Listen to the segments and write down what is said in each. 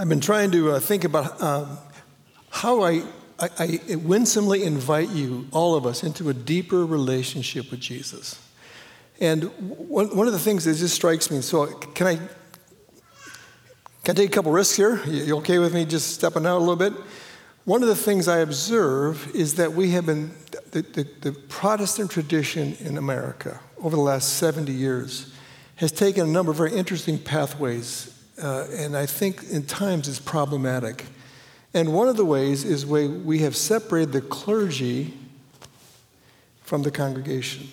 I've been trying to uh, think about um, how I, I, I winsomely invite you, all of us, into a deeper relationship with Jesus. And one, one of the things that just strikes me, so can I, can I take a couple risks here? You okay with me just stepping out a little bit? One of the things I observe is that we have been, the, the, the Protestant tradition in America over the last 70 years has taken a number of very interesting pathways, uh, and I think in times it's problematic. And one of the ways is way we have separated the clergy from the congregation.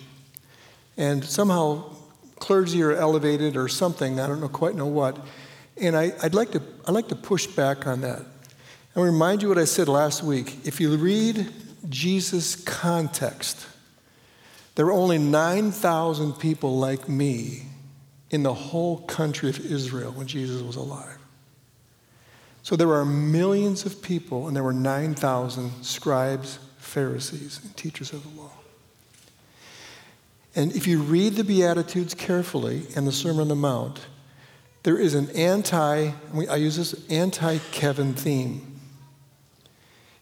And somehow clergy are elevated or something, I don't know quite know what. And I, would like to, I'd like to push back on that. And remind you what I said last week. If you read Jesus' context, there were only 9,000 people like me in the whole country of Israel when Jesus was alive. So there are millions of people, and there were 9,000 scribes, Pharisees, and teachers of the law. And if you read the Beatitudes carefully and the Sermon on the Mount, there is an anti, I use this anti Kevin theme.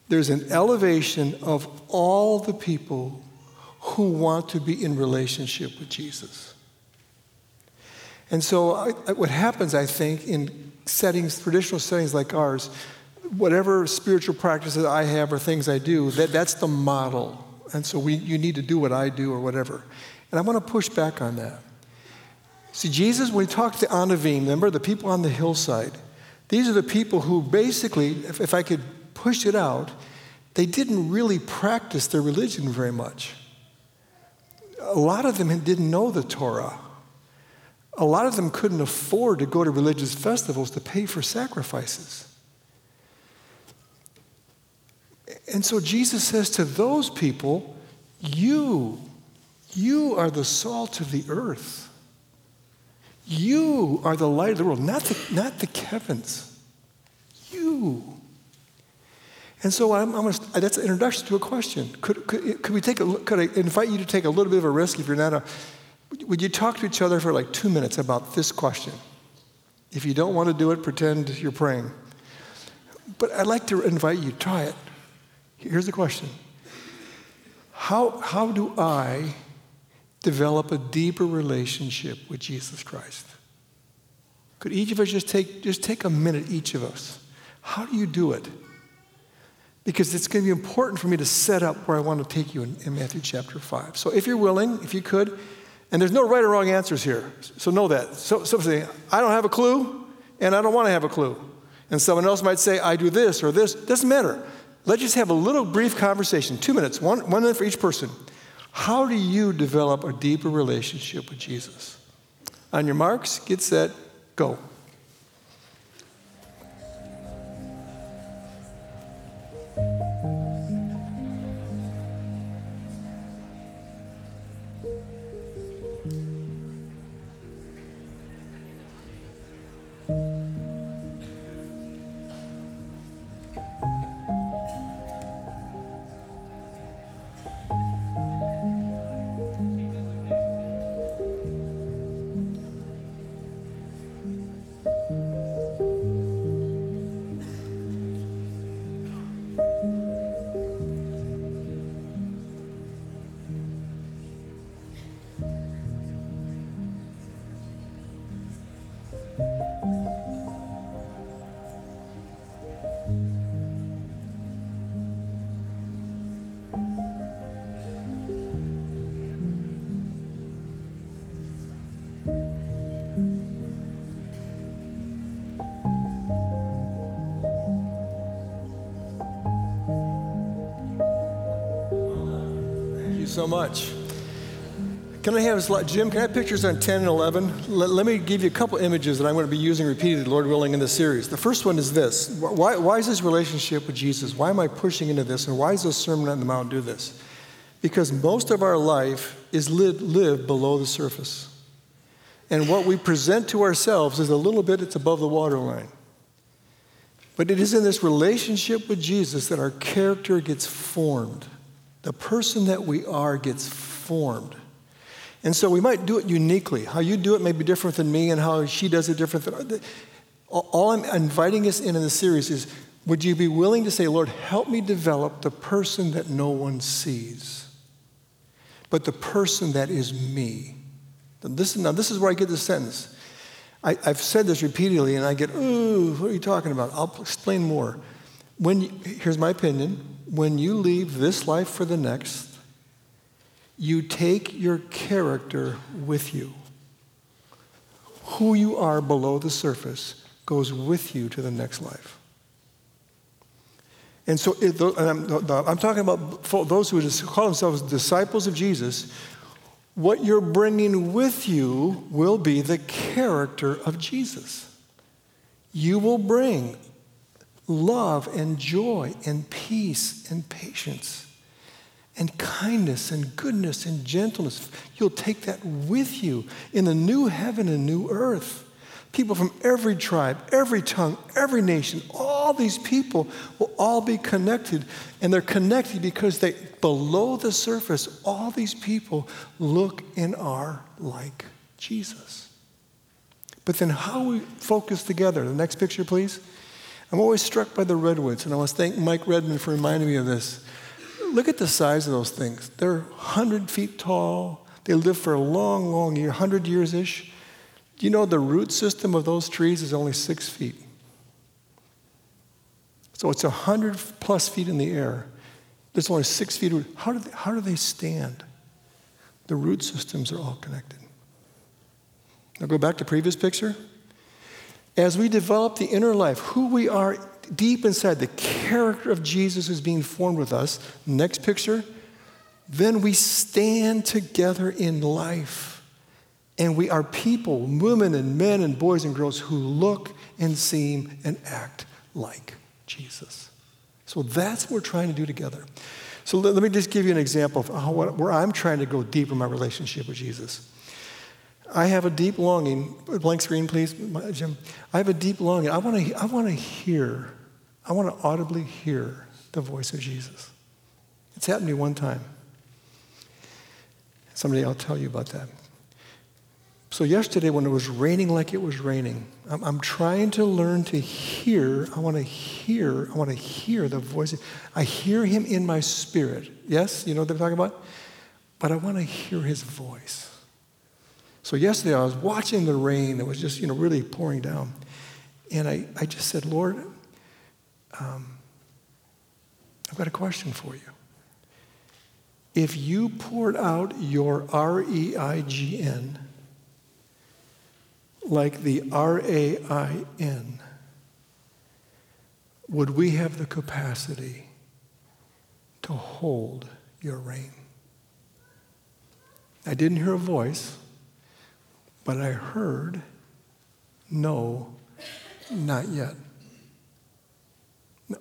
There's an elevation of all the people who want to be in relationship with Jesus. And so, I, what happens, I think, in settings, traditional settings like ours, whatever spiritual practices I have or things I do, that, that's the model. And so, we, you need to do what I do or whatever. And I want to push back on that. See, Jesus, when he talked to Anavim, remember the people on the hillside, these are the people who basically, if, if I could push it out, they didn't really practice their religion very much. A lot of them didn't know the Torah. A lot of them couldn't afford to go to religious festivals to pay for sacrifices. And so Jesus says to those people, You, you are the salt of the earth. You are the light of the world, not the, not the Kevins. You. And so I'm, I'm gonna, that's an introduction to a question. Could, could, could we take a, could I invite you to take a little bit of a risk if you're not a, would you talk to each other for like two minutes about this question? If you don't want to do it, pretend you're praying. But I'd like to invite you, to try it. Here's the question How, how do I develop a deeper relationship with Jesus Christ? Could each of us just take, just take a minute, each of us? How do you do it? Because it's going to be important for me to set up where I want to take you in, in Matthew chapter 5. So if you're willing, if you could, and there's no right or wrong answers here. So know that. So, some say, I don't have a clue, and I don't want to have a clue. And someone else might say, I do this or this. Doesn't matter. Let's just have a little brief conversation, two minutes, one, one minute for each person. How do you develop a deeper relationship with Jesus? On your marks, get set, go. So much. Can I have a slide? Jim, can I have pictures on 10 and 11? Let, let, me give you a couple images that I'm going to be using repeatedly, Lord willing, in this series. The first one is this why, why is this relationship with Jesus? Why am I pushing into this? And why does this Sermon on the Mount do this? Because most of our life is lived, lived below the surface. And what we present to ourselves is a little bit, it's above the waterline. But it is in this relationship with Jesus that our character gets formed the person that we are gets formed. And so we might do it uniquely. How you do it may be different than me, and how she does it different than. All I'm inviting us in in the series is would you be willing to say, Lord, help me develop the person that no one sees, but the person that is me? Listen, now this is where I get the sentence. I, have said this repeatedly, and I get, ooh, what are you talking about? I'll explain more. When you, here's my opinion: when you leave this life for the next, you take your character with you. Who you are below the surface goes with you to the next life. And so, it, and I'm, I'm, talking about those who call themselves disciples of Jesus. What you're bringing with you will be the character of Jesus. You will bring love and joy and peace and patience and kindness and goodness and gentleness. You'll take that with you in the new heaven and new earth. People from every tribe, every tongue, every nation, all these people will all be connected. And they're connected because they, below the surface, all these people look and are like Jesus. But then, how we focus together. The next picture, please. I'm always struck by the redwoods, and I want to thank Mike Redmond for reminding me of this. Look at the size of those things. They're 100 feet tall. They live for a long, long year, 100 years ish. Do you know the root system of those trees is only six feet? So it's 100 plus feet in the air. There's only six feet. How do they, how do they stand? The root systems are all connected. Now go back to previous picture. As we develop the inner life, who we are deep inside, the character of Jesus is being formed with us. Next picture. Then we stand together in life. And we are people, women and men and boys and girls who look and seem and act like Jesus. So that's what we're trying to do together. So let, let me just give you an example of how, where I'm trying to go deeper in my relationship with Jesus. I have a deep longing, blank screen, please, Jim. I have a deep longing. I want to I want to hear, I want to audibly hear the voice of Jesus. It's happened to me one time. Someday I'll tell you about that. So, yesterday, when it was raining like it was raining, I'm, I'm trying to learn to hear. I want to hear. I want to hear the voice. I hear him in my spirit. Yes? You know what I'm talking about? But I want to hear his voice. So, yesterday, I was watching the rain that was just, you know, really pouring down. And I, I just said, Lord, um, I've got a question for you. If you poured out your R E I G N, like the R A I N, would we have the capacity to hold your rain? I didn't hear a voice, but I heard, no, not yet.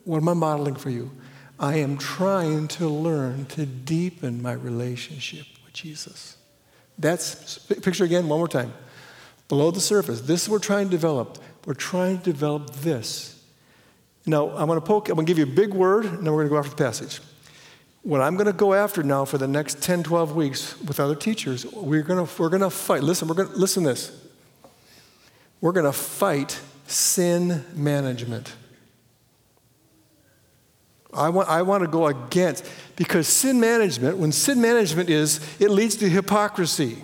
What am I modeling for you? I am trying to learn to deepen my relationship with Jesus. That's, picture again, one more time below the surface. This we're trying to develop. We're trying to develop this. Now, I'm going to poke, I'm going to give you a big word, and then we're going to go after the passage. What I'm going to go after now for the next 10, 12 weeks with other teachers, we're going to, we're going to fight. Listen, we're going to, listen this. We're going to fight sin management. I want, I want to go against, because sin management, when sin management is, it leads to hypocrisy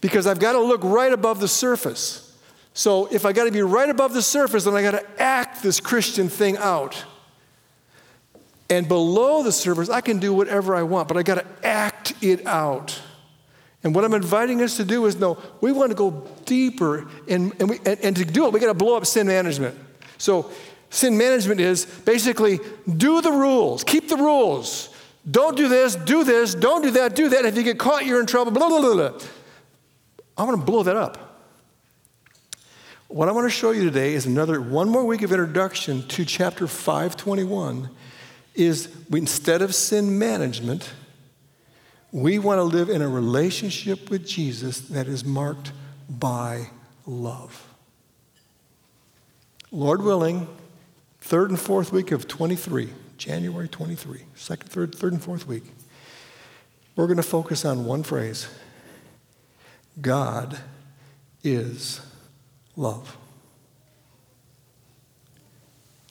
because I've got to look right above the surface. So if I got to be right above the surface, then I got to act this Christian thing out. And below the surface, I can do whatever I want, but I got to act it out. And what I'm inviting us to do is no, we want to go deeper, and, and, we, and, and to do it, we got to blow up sin management. So, sin management is basically do the rules, keep the rules. Don't do this, do this, don't do that, do that. If you get caught, you're in trouble, blah, blah, blah, blah. I want to blow that up. What I want to show you today is another one more week of introduction to chapter 521 is instead of sin management, we want to live in a relationship with Jesus that is marked by love. Lord willing, third and fourth week of 23, January 23, second, third, third and fourth week, we're going to focus on one phrase God is love.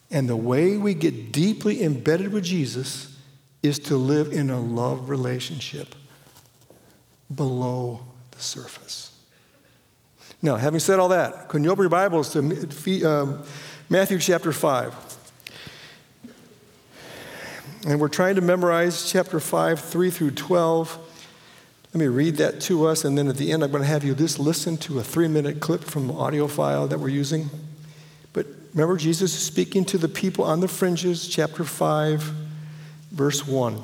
And the way we get deeply embedded with Jesus is to live in a love relationship below the surface. Now, having said all that, can you open your Bibles to um, Matthew chapter 5? And we're trying to memorize chapter 5, 3 through 12. Let me read that to us, and then at the end, I'm going to have you just listen to a three minute clip from the audio file that we're using. Remember, Jesus is speaking to the people on the fringes, chapter 5, verse 1.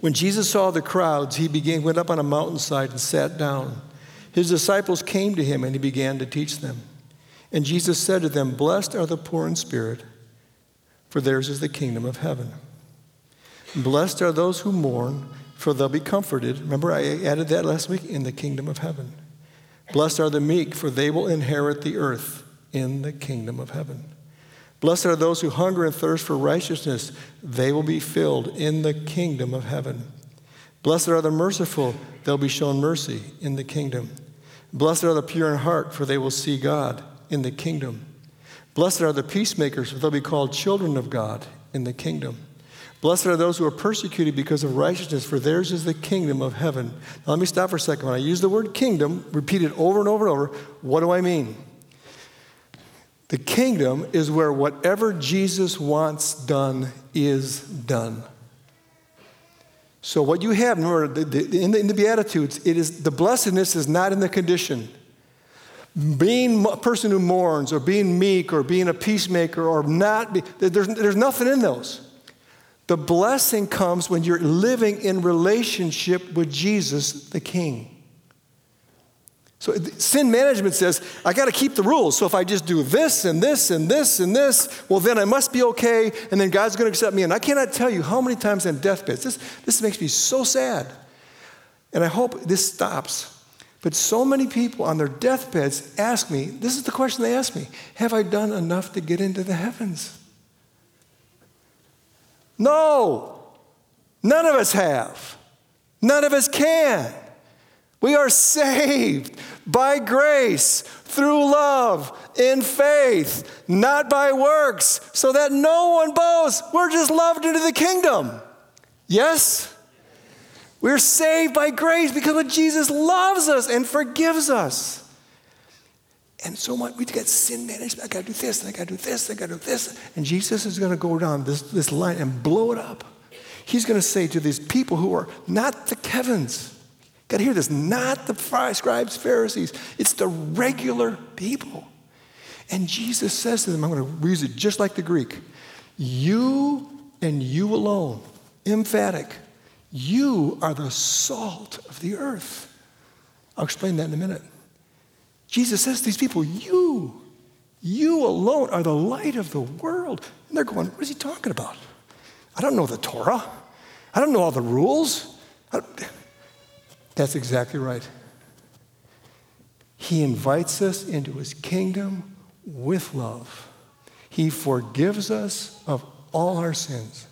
When Jesus saw the crowds, he began, went up on a mountainside and sat down. His disciples came to him, and he began to teach them. And Jesus said to them, Blessed are the poor in spirit, for theirs is the kingdom of heaven. Blessed are those who mourn for they'll be comforted. Remember, I added that last week in the kingdom of heaven. Blessed are the meek, for they will inherit the earth in the kingdom of heaven. Blessed are those who hunger and thirst for righteousness, they will be filled in the kingdom of heaven. Blessed are the merciful, they'll be shown mercy in the kingdom. Blessed are the pure in heart, for they will see God in the kingdom. Blessed are the peacemakers, for they'll be called children of God in the kingdom. Blessed are those who are persecuted because of righteousness, for theirs is the kingdom of heaven. Now, let me stop for a second. When I use the word kingdom, repeat it over and over and over, what do I mean? The kingdom is where whatever Jesus wants done is done. So, what you have, the, in, the, in the Beatitudes, it is the blessedness is not in the condition. Being a person who mourns, or being meek, or being a peacemaker, or not, be, there's, there's nothing in those. The blessing comes when you're living in relationship with Jesus, the King. So sin management says, I got to keep the rules. So if I just do this and this and this and this, well, then I must be okay, and then God's going to accept me. And I cannot tell you how many times on deathbeds, this, this makes me so sad. And I hope this stops. But so many people on their deathbeds ask me, this is the question they ask me Have I done enough to get into the heavens? No, none of us have. None of us can. We are saved by grace through love in faith, not by works, so that no one boasts. We're just loved into the kingdom. Yes? We're saved by grace because Jesus loves us and forgives us. And so much, we get sin management. I got to do this, and I got to do this, and I got to do this. And Jesus is going to go down this, this line and blow it up. He's going to say to these people who are not the Kevins, got to hear this, not the scribes, Pharisees, it's the regular people. And Jesus says to them, I'm going to use it just like the Greek you and you alone, emphatic, you are the salt of the earth. I'll explain that in a minute. Jesus says to these people, You, you alone are the light of the world. And they're going, What is he talking about? I don't know the Torah. I don't know all the rules. That's exactly right. He invites us into his kingdom with love. He forgives us of all our sins,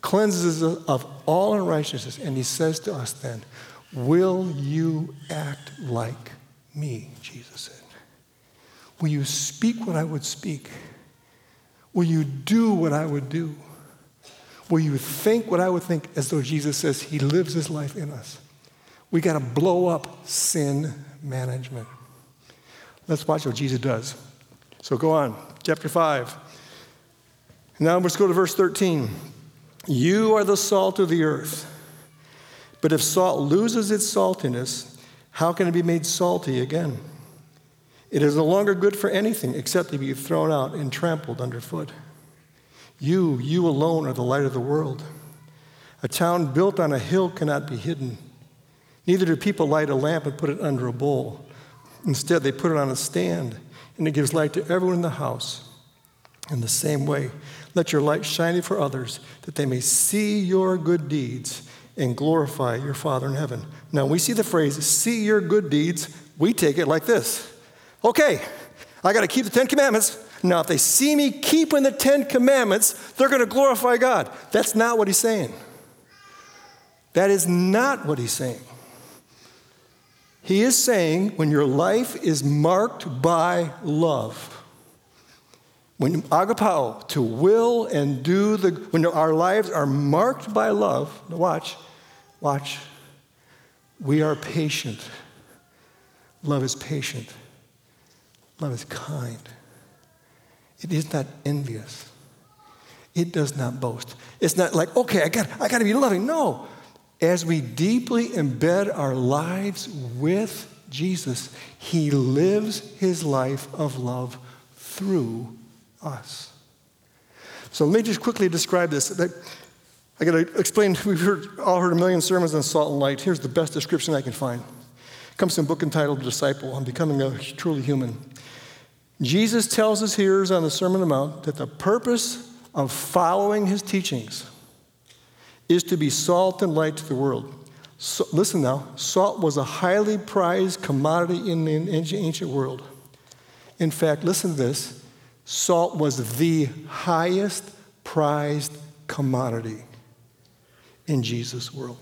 cleanses us of all unrighteousness, and he says to us then, Will you act like me, Jesus said. Will you speak what I would speak? Will you do what I would do? Will you think what I would think as though Jesus says he lives his life in us? We got to blow up sin management. Let's watch what Jesus does. So go on, chapter 5. Now let's go to verse 13. You are the salt of the earth. But if salt loses its saltiness, how can it be made salty again? It is no longer good for anything except to be thrown out and trampled underfoot. You, you alone are the light of the world. A town built on a hill cannot be hidden. Neither do people light a lamp and put it under a bowl. Instead, they put it on a stand, and it gives light to everyone in the house. In the same way, let your light shine for others, that they may see your good deeds and glorify your Father in heaven. Now, we see the phrase, see your good deeds, we take it like this. Okay, I got to keep the Ten Commandments. Now, if they see me keeping the Ten Commandments, they're going to glorify God. That's not what he's saying. That is not what he's saying. He is saying when your life is marked by love, When agapao, to will and do the, when our lives are marked by love, watch, watch, we are patient. Love is patient. Love is kind. It is not envious. It does not boast. It's not like, okay, I got, I got to be loving. No. As we deeply embed our lives with Jesus, He lives His life of love through us. So let me just quickly describe this. I got to explain. We've heard, all heard a million sermons on salt and light. Here's the best description I can find. It comes from a book entitled Disciple on Becoming a Truly Human. Jesus tells his hearers on the Sermon on the Mount that the purpose of following his teachings is to be salt and light to the world. So, listen now, salt was a highly prized commodity in the ancient world. In fact, listen to this salt was the highest prized commodity in Jesus' world.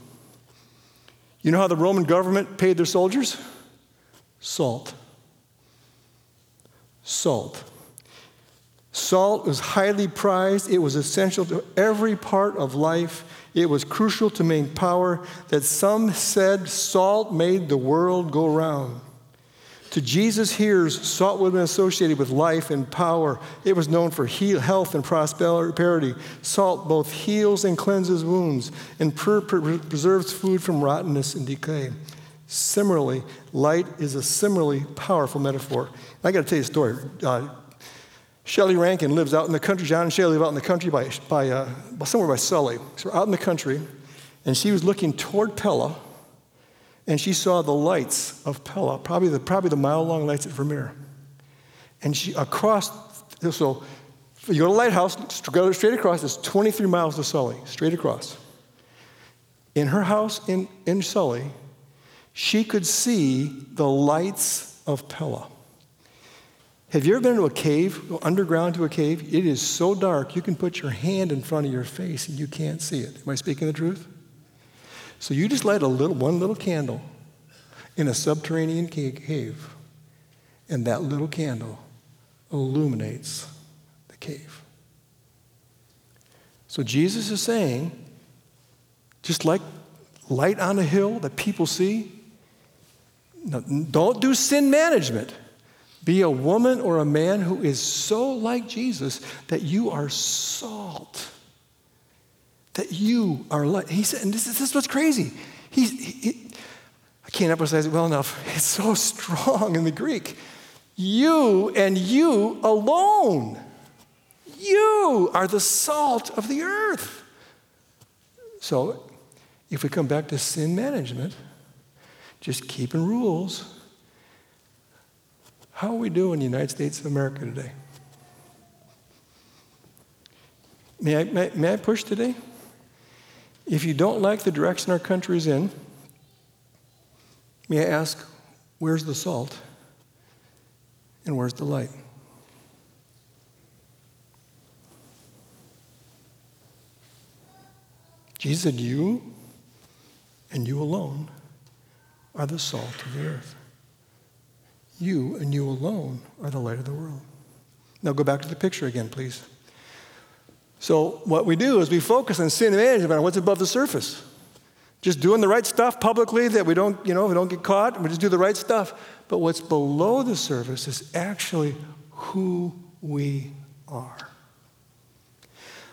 You know how the Roman government paid their soldiers? Salt. Salt. Salt was highly prized. It was essential to every part of life. It was crucial to maintain power that some said salt made the world go round. To Jesus' hearers, salt would have been associated with life and power. It was known for heal, health and prosperity. Salt both heals and cleanses wounds and preserves food from rottenness and decay. Similarly, light is a similarly powerful metaphor. I got to tell you a story. Uh, Shelley Rankin lives out in the country. John and Shelley live out in the country by, by uh, somewhere by Sully. So out in the country, and she was looking toward Pella and she saw the lights of Pella, probably the, probably the mile long lights at Vermeer. And she, across, so you go to lighthouse, go straight across, it's 23 miles to Sully, straight across. In her house in, in Sully, she could see the lights of Pella. Have you ever been to a cave, underground to a cave? It is so dark, you can put your hand in front of your face and you can't see it. Am I speaking the truth? So you just light a little, one little candle in a subterranean cave, and that little candle illuminates the cave. So Jesus is saying, just like light on a hill that people see, don't do sin management. Be a woman or a man who is so like Jesus that you are salt that you are like, he said, and this, is, this is what's crazy. He's, he, I can't emphasize it well enough. It's so strong in the Greek. You and you alone. You are the salt of the earth. So, if we come back to sin management, just keeping rules, how are we doing in the United States of America today? May I, may, may I push today? If you don't like the direction our country is in, may I ask, where's the salt and where's the light? Jesus said, You and you alone are the salt of the earth. You and you alone are the light of the world. Now go back to the picture again, please. So what we do is we focus on sin management on what's above the surface. Just doing the right stuff publicly that we don't, you know, we don't get caught. We just do the right stuff. But what's below the surface is actually who we are.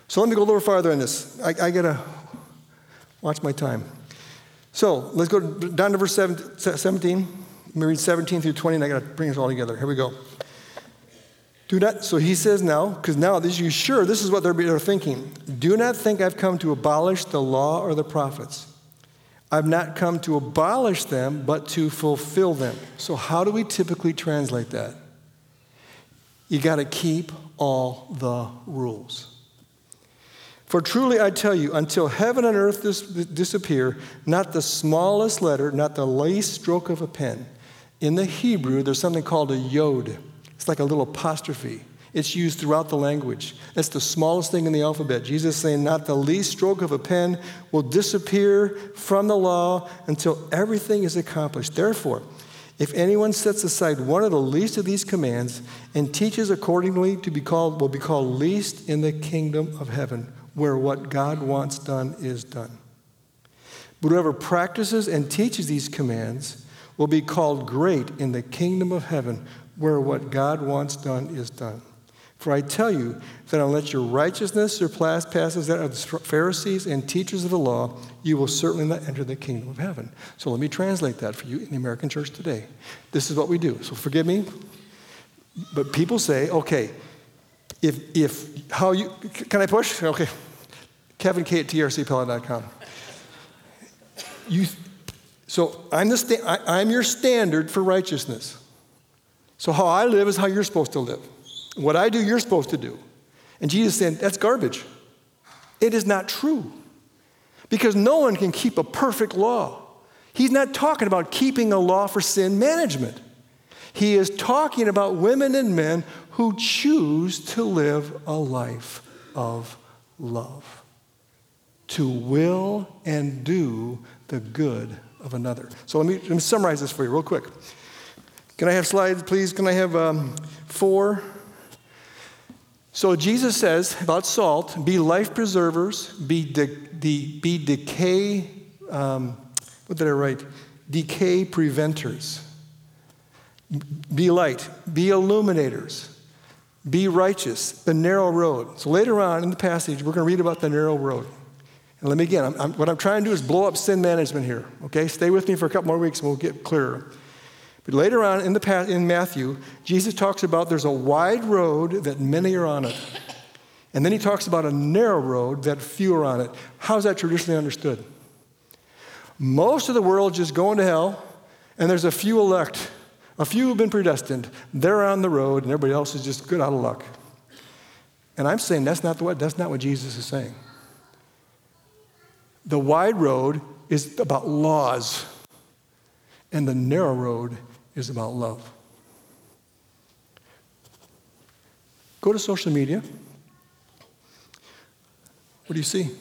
So let me go a little farther in this. I, I gotta watch my time. So let's go down to verse 17. Let me read 17 through 20, and I gotta bring us all together. Here we go. Do not, so he says now, because now this you sure this is what they're, they're thinking. Do not think I've come to abolish the law or the prophets. I've not come to abolish them, but to fulfill them. So, how do we typically translate that? You got to keep all the rules. For truly I tell you, until heaven and earth dis- disappear, not the smallest letter, not the least stroke of a pen. In the Hebrew, there's something called a yod. It's like a little apostrophe. It's used throughout the language. That's the smallest thing in the alphabet. Jesus saying, Not the least stroke of a pen will disappear from the law until everything is accomplished. Therefore, If anyone sets aside one of the least of these commands and teaches accordingly to be called, will be called least in the kingdom of heaven, where what God wants done is done. But whoever practices and teaches these commands will be called great in the kingdom of heaven, where what God wants done is done. For I tell you that unless your righteousness surpasses that of the Pharisees and teachers of the law, you will certainly not enter the kingdom of heaven. So let me translate that for you in the American church today. This is what we do. So forgive me, but people say, okay, if, if how you, can I push? Okay. Kevin K at trcpella.com. You, so I'm, the sta- I, I'm your standard for righteousness. So how I live is how you're supposed to live. What I do, you're supposed to do. And Jesus said, that's garbage. It is not true. Because no one can keep a perfect law. He's not talking about keeping a law for sin management. He is talking about women and men who choose to live a life of love, to will and do the good of another. So let me, let me summarize this for you real quick. Can I have slides, please? Can I have um, four? So Jesus says about salt be life preservers, be, de- de- be decay, um, what did I write? Decay preventers. Be light, be illuminators, be righteous, the narrow road. So later on in the passage, we're going to read about the narrow road. And let me again, I'm, I'm, what I'm trying to do is blow up sin management here, okay? Stay with me for a couple more weeks and we'll get clearer. But later on in, the, in Matthew, Jesus talks about there's a wide road that many are on it. And then he talks about a narrow road that few are on it. How's that traditionally understood? Most of the world just going to hell, and there's a few elect, a few who've been predestined. They're on the road, and everybody else is just good out of luck. And I'm saying that's not, the, that's not what Jesus is saying. The wide road is about laws, and the narrow road is about love. Go to social media. What do you see?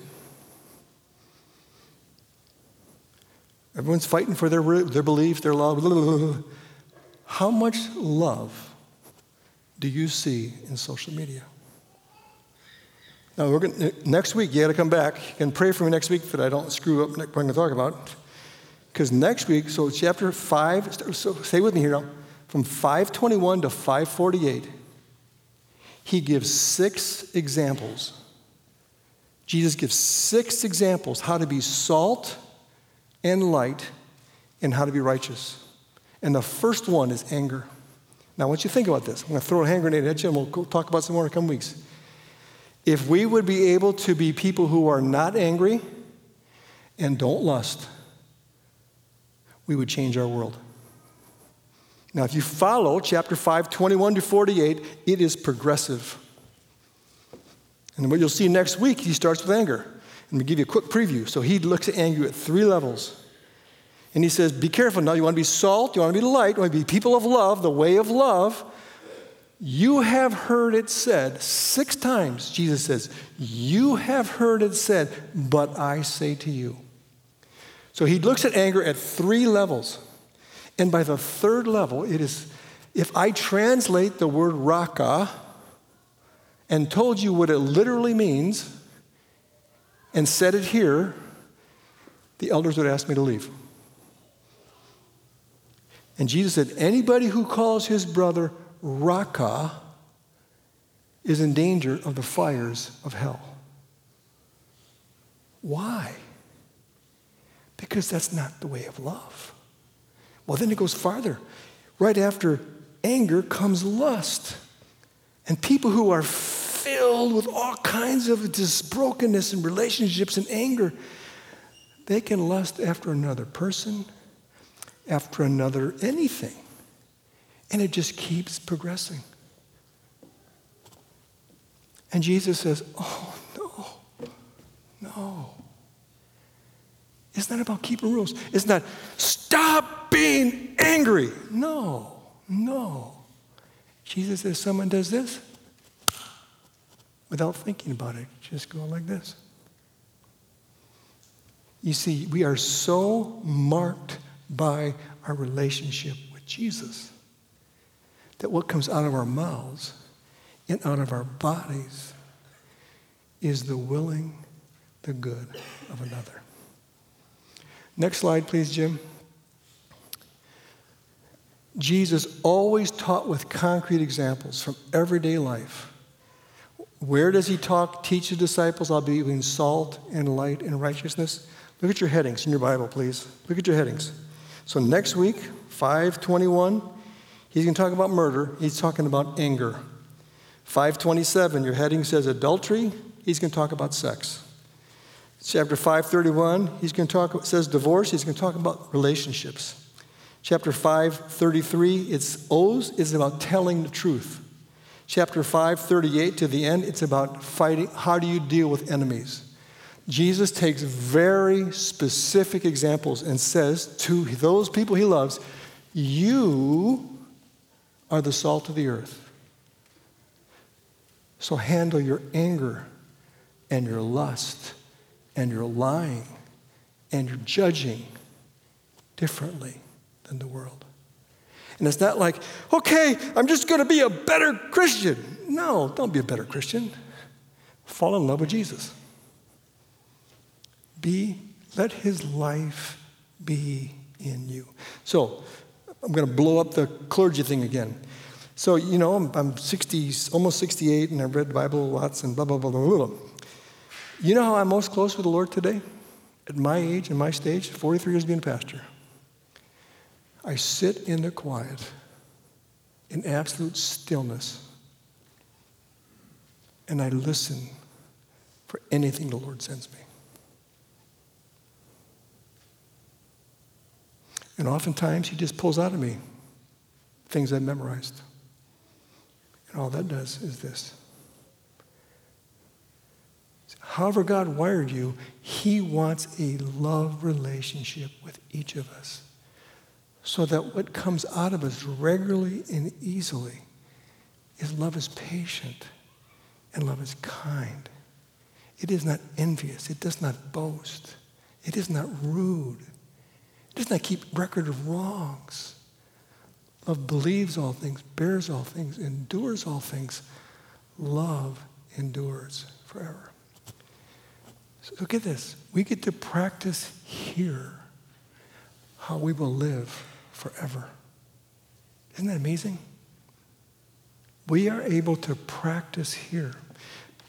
Everyone's fighting for their, their beliefs, their love. How much love do you see in social media? Now, we're gonna, next week, you got to come back and pray for me next week that I don't screw up what I'm going to talk about. Because next week, so chapter 5, so stay with me here now, from 521 to 548, he gives six examples. Jesus gives six examples how to be salt and light and how to be righteous. And the first one is anger. Now, I want you to think about this. I'm going to throw a hand grenade at you and we'll talk about some more in a couple weeks. If we would be able to be people who are not angry and don't lust, we would change our world. Now, if you follow chapter 5, 21 to 48, it is progressive. And what you'll see next week, he starts with anger. And we give you a quick preview. So he looks at anger at three levels. And he says, Be careful now. You want to be salt, you want to be light, you want to be people of love, the way of love. You have heard it said six times, Jesus says, You have heard it said, but I say to you. So he looks at anger at three levels. And by the third level, it is if I translate the word raka and told you what it literally means and said it here, the elders would ask me to leave. And Jesus said, anybody who calls his brother raka is in danger of the fires of hell. Why? because that's not the way of love. Well, then it goes farther. Right after anger comes lust. And people who are filled with all kinds of this brokenness in relationships and anger, they can lust after another person, after another anything. And it just keeps progressing. And Jesus says, Oh, no, no. It's not about keeping rules. It's not stop being angry. No, no. Jesus says someone does this without thinking about it, just go like this. You see, we are so marked by our relationship with Jesus. That what comes out of our mouths and out of our bodies is the willing, the good of another. Next slide, please, Jim. Jesus always taught with concrete examples from everyday life. Where does he talk, teach the disciples I'll be between salt and light and righteousness? Look at your headings in your Bible, please. Look at your headings. So next week, 521, he's going to talk about murder. He's talking about anger. 527, your heading says adultery. He's going to talk about sex. Chapter 531, he's going to talk, about says divorce. He's going to talk about relationships. Chapter 533, it's O's, is about telling the truth. Chapter 538 to the end, it's about fighting. How do you deal with enemies? Jesus takes very specific examples and says to those people he loves, You are the salt of the earth. So handle your anger and your lust and your lying and your judging differently than the world. And it's not like, okay, I'm just going to be a better Christian. No, don't be a better Christian. Fall in love with Jesus. Be, let his life be in you. So, I'm going to blow up the clergy thing again. So, you know, I'm, I'm 60, almost 68, and I've read the Bible lots and blah, blah, blah, blah, blah. You know how I'm most close with the Lord today? At my age and my stage, 43 years being pastor. I sit in the quiet, in absolute stillness, and I listen for anything the Lord sends me. And oftentimes, He just pulls out of me things I've memorized. And all that does is this. However, God wired you, He wants a love relationship with each of us. So that what comes out of us regularly and easily is love is patient and love is kind. It is not envious. It does not boast. It is not rude. Does not that keep record of wrongs. Love believes all things, bears all things, endures all things. Love endures forever. So look at this. We get to practice here how we will live forever. Isn't that amazing? We are able to practice here.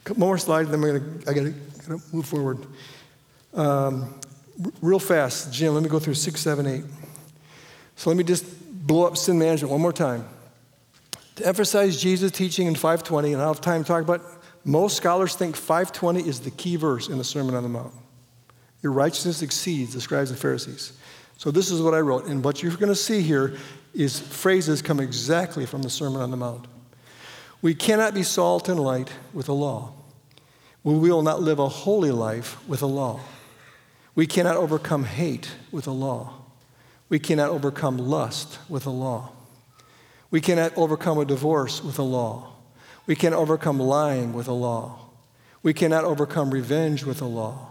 One more slide, then we're gonna, I gotta, gotta move forward. Um, real fast, Jim, let me go through six, seven, eight. So let me just blow up sin management one more time. To emphasize Jesus' teaching in 520, and I'll have time to talk about most scholars think 520 is the key verse in the Sermon on the Mount. Your righteousness exceeds the scribes and Pharisees. So this is what I wrote. And what you're going to see here is phrases come exactly from the Sermon on the Mount. We cannot be salt and light with a law. We will not live a holy life with a law. We cannot overcome hate with a law. We cannot overcome lust with a law. We cannot overcome a divorce with a law. We can overcome lying with a law. We cannot overcome revenge with a law.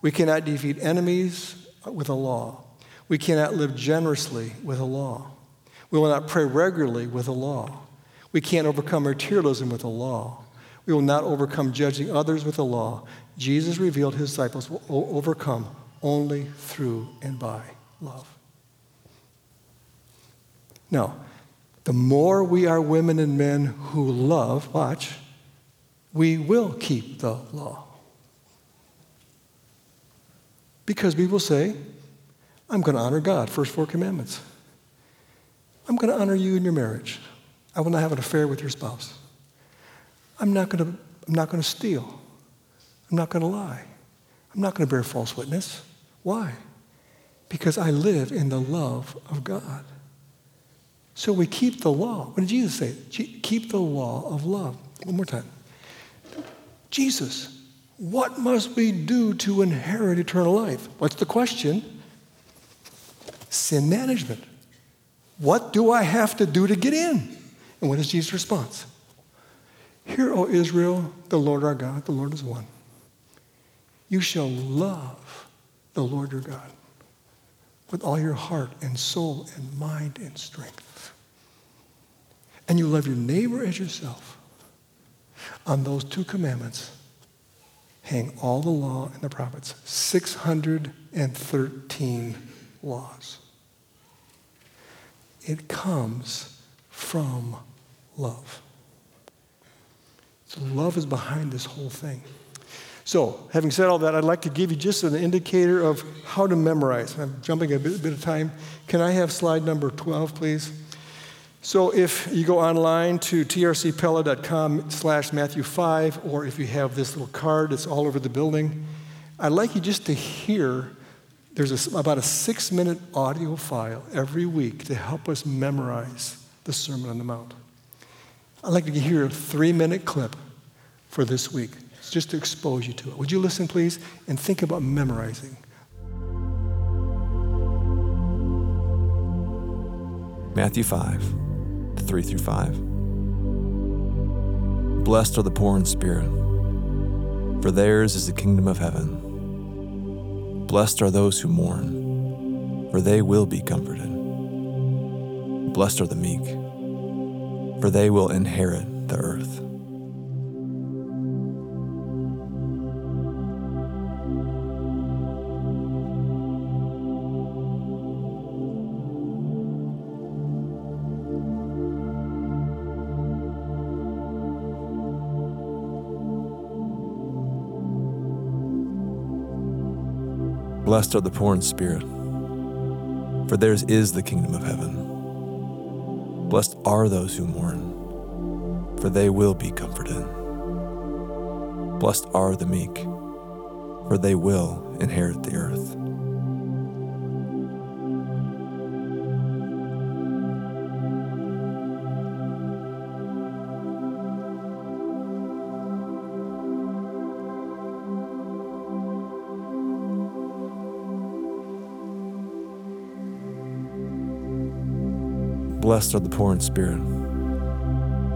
We cannot defeat enemies with a law. We cannot live generously with a law. We will not pray regularly with a law. We can't overcome materialism with a law. We will not overcome judging others with a law. Jesus revealed his disciples will overcome only through and by love. Now, the more we are women and men who love, watch, we will keep the law. Because we will say, I'm going to honor God, first four commandments. I'm going to honor you in your marriage. I will not have an affair with your spouse. I'm not going to, I'm not going to steal. I'm not going to lie. I'm not going to bear false witness. Why? Because I live in the love of God. So we keep the law. What did Jesus say? Keep the law of love. One more time. Jesus, what must we do to inherit eternal life? What's the question? Sin management. What do I have to do to get in? And what is Jesus' response? Hear, O Israel, the Lord our God, the Lord is one. You shall love the Lord your God with all your heart and soul and mind and strength. And you love your neighbor as yourself. On those two commandments hang all the law and the prophets 613 laws. It comes from love. So, love is behind this whole thing. So, having said all that, I'd like to give you just an indicator of how to memorize. I'm jumping a bit, bit of time. Can I have slide number 12, please? So, if you go online to trcpella.com slash Matthew 5, or if you have this little card, that's all over the building, I'd like you just to hear there's a, about a six minute audio file every week to help us memorize the Sermon on the Mount. I'd like to hear a three minute clip for this week just to expose you to it. Would you listen, please, and think about memorizing? Matthew 5, 3 through 5. Blessed are the poor in spirit, for theirs is the kingdom of heaven. Blessed are those who mourn, for they will be comforted. Blessed are the meek, for they will inherit the earth. Blessed are the poor in spirit, for theirs is the kingdom of heaven. Blessed are those who mourn, for they will be comforted. Blessed are the meek, for they will inherit the earth. Blessed are the poor in spirit,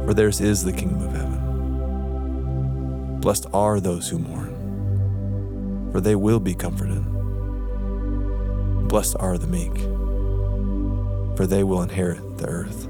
for theirs is the kingdom of heaven. Blessed are those who mourn, for they will be comforted. Blessed are the meek, for they will inherit the earth.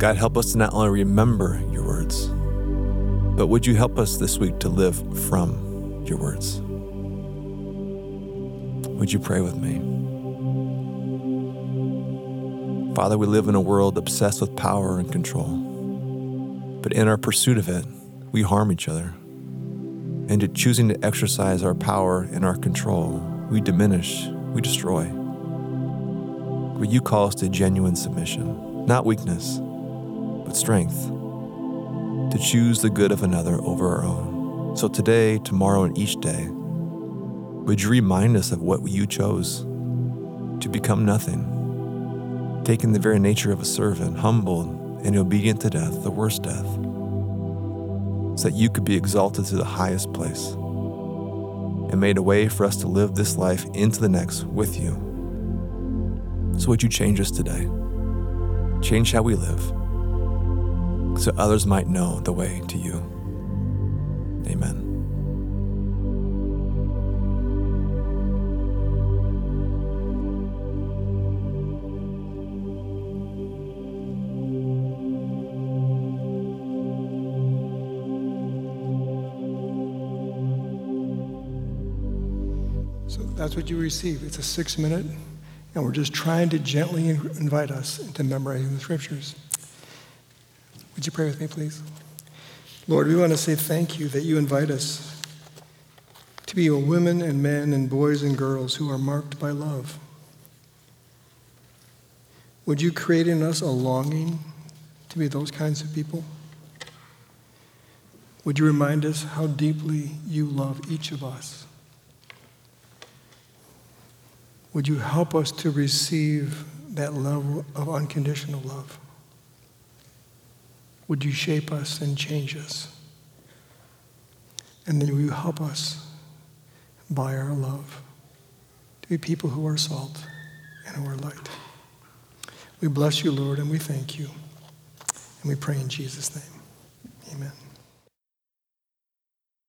God, help us to not only remember your words, but would you help us this week to live from your words? Would you pray with me? Father, we live in a world obsessed with power and control. But in our pursuit of it, we harm each other. And in choosing to exercise our power and our control, we diminish, we destroy. But you call us to genuine submission, not weakness strength to choose the good of another over our own. So today, tomorrow, and each day, would you remind us of what you chose to become nothing, taking the very nature of a servant, humbled and obedient to death, the worst death, so that you could be exalted to the highest place and made a way for us to live this life into the next with you. So would you change us today? Change how we live so others might know the way to you. Amen. So that's what you receive. It's a six minute, and we're just trying to gently invite us into memorizing the scriptures. Would you pray with me, please? Lord, we want to say thank you that you invite us to be women and men and boys and girls who are marked by love. Would you create in us a longing to be those kinds of people? Would you remind us how deeply you love each of us? Would you help us to receive that level of unconditional love? Would you shape us and change us? And then will you help us by our love, to be people who are salt and who are light. We bless you, Lord, and we thank you. And we pray in Jesus' name. Amen.